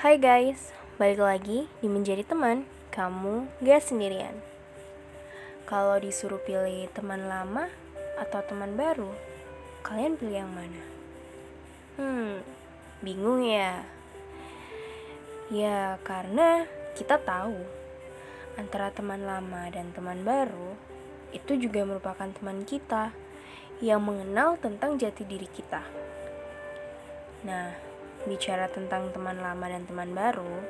Hai guys, balik lagi di Menjadi Teman, kamu gak sendirian. Kalau disuruh pilih teman lama atau teman baru, kalian pilih yang mana? Hmm, bingung ya? Ya, karena kita tahu antara teman lama dan teman baru itu juga merupakan teman kita yang mengenal tentang jati diri kita. Nah, bicara tentang teman lama dan teman baru,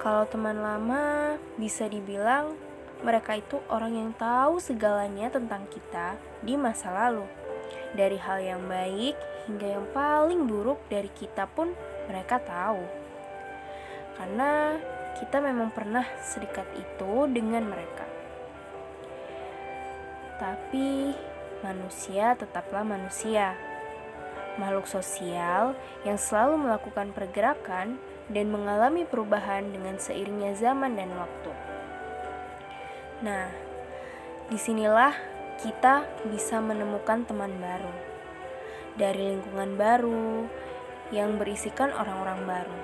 kalau teman lama bisa dibilang mereka itu orang yang tahu segalanya tentang kita di masa lalu. Dari hal yang baik hingga yang paling buruk dari kita pun mereka tahu. Karena kita memang pernah sedekat itu dengan mereka. Tapi manusia tetaplah manusia makhluk sosial yang selalu melakukan pergerakan dan mengalami perubahan dengan seiringnya zaman dan waktu. Nah, di sinilah kita bisa menemukan teman baru dari lingkungan baru yang berisikan orang-orang baru.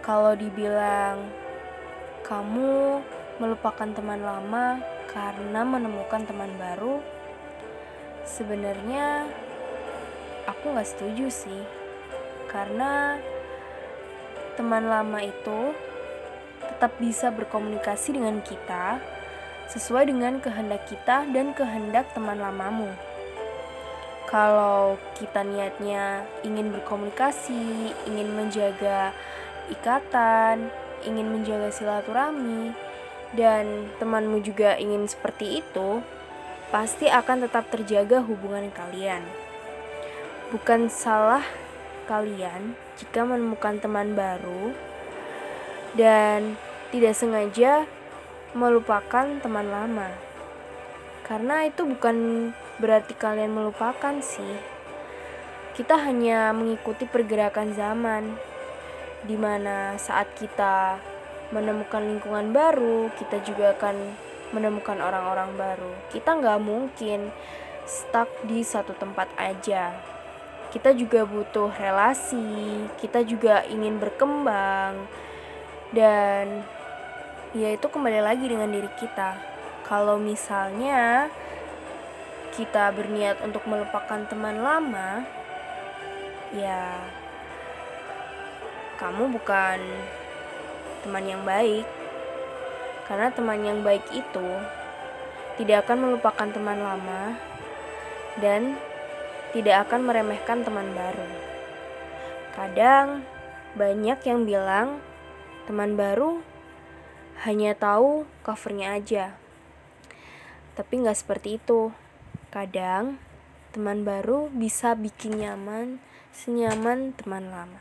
Kalau dibilang kamu melupakan teman lama karena menemukan teman baru, sebenarnya aku nggak setuju sih karena teman lama itu tetap bisa berkomunikasi dengan kita sesuai dengan kehendak kita dan kehendak teman lamamu. Kalau kita niatnya ingin berkomunikasi, ingin menjaga ikatan, ingin menjaga silaturahmi, dan temanmu juga ingin seperti itu, pasti akan tetap terjaga hubungan kalian. Bukan salah kalian jika menemukan teman baru dan tidak sengaja melupakan teman lama. Karena itu bukan berarti kalian melupakan sih. Kita hanya mengikuti pergerakan zaman di mana saat kita menemukan lingkungan baru, kita juga akan menemukan orang-orang baru. Kita nggak mungkin stuck di satu tempat aja kita juga butuh relasi, kita juga ingin berkembang, dan ya itu kembali lagi dengan diri kita. Kalau misalnya kita berniat untuk melupakan teman lama, ya kamu bukan teman yang baik. Karena teman yang baik itu tidak akan melupakan teman lama dan tidak akan meremehkan teman baru. Kadang banyak yang bilang teman baru hanya tahu covernya aja. Tapi nggak seperti itu. Kadang teman baru bisa bikin nyaman senyaman teman lama.